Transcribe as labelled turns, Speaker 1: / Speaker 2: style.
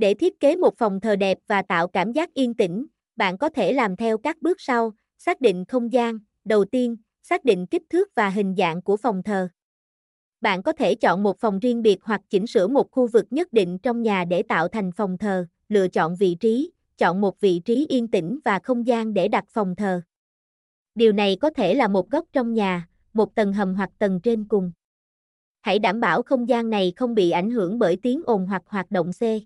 Speaker 1: Để thiết kế một phòng thờ đẹp và tạo cảm giác yên tĩnh, bạn có thể làm theo các bước sau, xác định không gian, đầu tiên, xác định kích thước và hình dạng của phòng thờ. Bạn có thể chọn một phòng riêng biệt hoặc chỉnh sửa một khu vực nhất định trong nhà để tạo thành phòng thờ, lựa chọn vị trí, chọn một vị trí yên tĩnh và không gian để đặt phòng thờ. Điều này có thể là một góc trong nhà, một tầng hầm hoặc tầng trên cùng. Hãy đảm bảo không gian này không bị ảnh hưởng bởi tiếng ồn hoặc hoạt động xe.